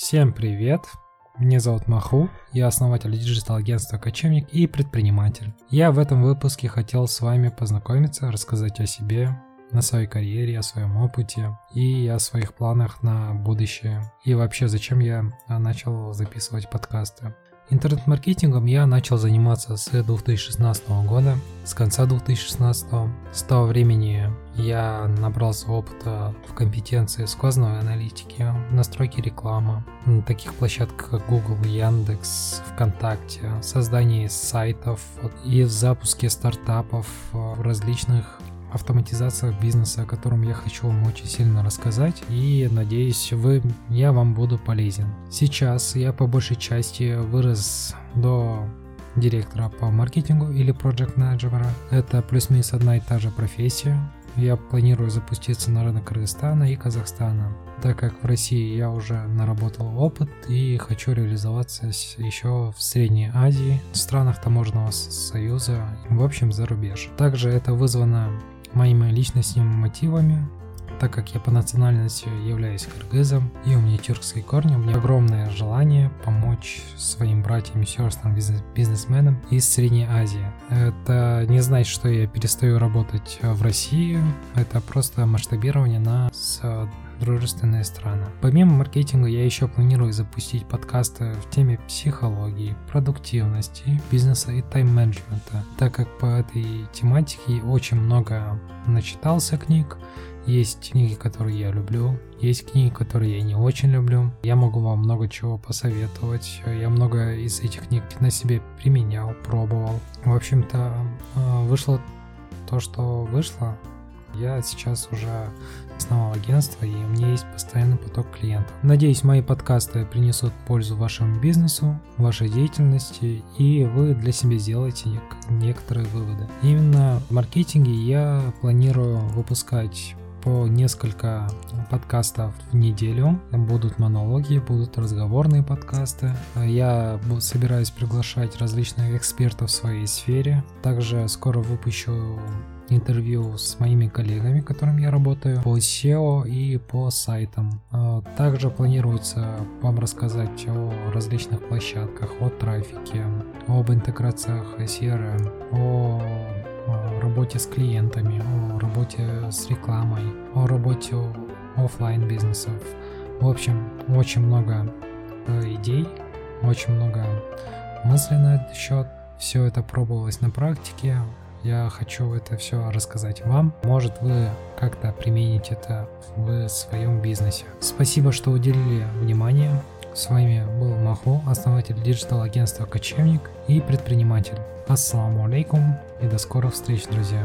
Всем привет! Меня зовут Маху, я основатель digital-агентства «Кочевник» и предприниматель. Я в этом выпуске хотел с вами познакомиться, рассказать о себе, о своей карьере, о своем опыте и о своих планах на будущее. И вообще, зачем я начал записывать подкасты. Интернет-маркетингом я начал заниматься с 2016 года, с конца 2016. С того времени я набрался опыта в компетенции сквозной аналитики, настройки рекламы, на таких площадках как Google, Яндекс, ВКонтакте, создании сайтов и в запуске стартапов в различных автоматизациях бизнеса, о котором я хочу вам очень сильно рассказать и надеюсь вы, я вам буду полезен. Сейчас я по большей части вырос до директора по маркетингу или проект менеджера. Это плюс-минус одна и та же профессия. Я планирую запуститься на рынок Кыргызстана и Казахстана, так как в России я уже наработал опыт и хочу реализоваться еще в Средней Азии, в странах таможенного союза, в общем за рубеж. Также это вызвано моими личностными мотивами, так как я по национальности являюсь кыргызом и у меня тюркские корни, у меня огромное желание помочь своим братьям и сестрам бизнесменам из Средней Азии. Это не значит, что я перестаю работать в России, это просто масштабирование на дружественные страны. Помимо маркетинга я еще планирую запустить подкасты в теме психологии, продуктивности, бизнеса и тайм-менеджмента, так как по этой тематике очень много начитался книг, есть книги, которые я люблю, есть книги, которые я не очень люблю. Я могу вам много чего посоветовать. Я много из этих книг на себе применял, пробовал. В общем-то, э, вышло то, что вышло. Я сейчас уже основал агентство, и у меня есть постоянный поток клиентов. Надеюсь, мои подкасты принесут пользу вашему бизнесу, вашей деятельности, и вы для себя сделаете некоторые выводы. Именно в маркетинге я планирую выпускать по несколько подкастов в неделю. Будут монологи, будут разговорные подкасты. Я собираюсь приглашать различных экспертов в своей сфере. Также скоро выпущу интервью с моими коллегами, которым я работаю, по SEO и по сайтам. А, также планируется вам рассказать о различных площадках, о трафике, об интеграциях CRM, о работе с клиентами, о работе с рекламой, о работе офлайн бизнесов. В общем, очень много э, идей, очень много мыслей на этот счет. Все это пробовалось на практике, я хочу это все рассказать вам. Может, вы как-то примените это в своем бизнесе. Спасибо, что уделили внимание. С вами был Маху, основатель digital-агентства «Кочевник» и предприниматель. Ассаламу алейкум и до скорых встреч, друзья.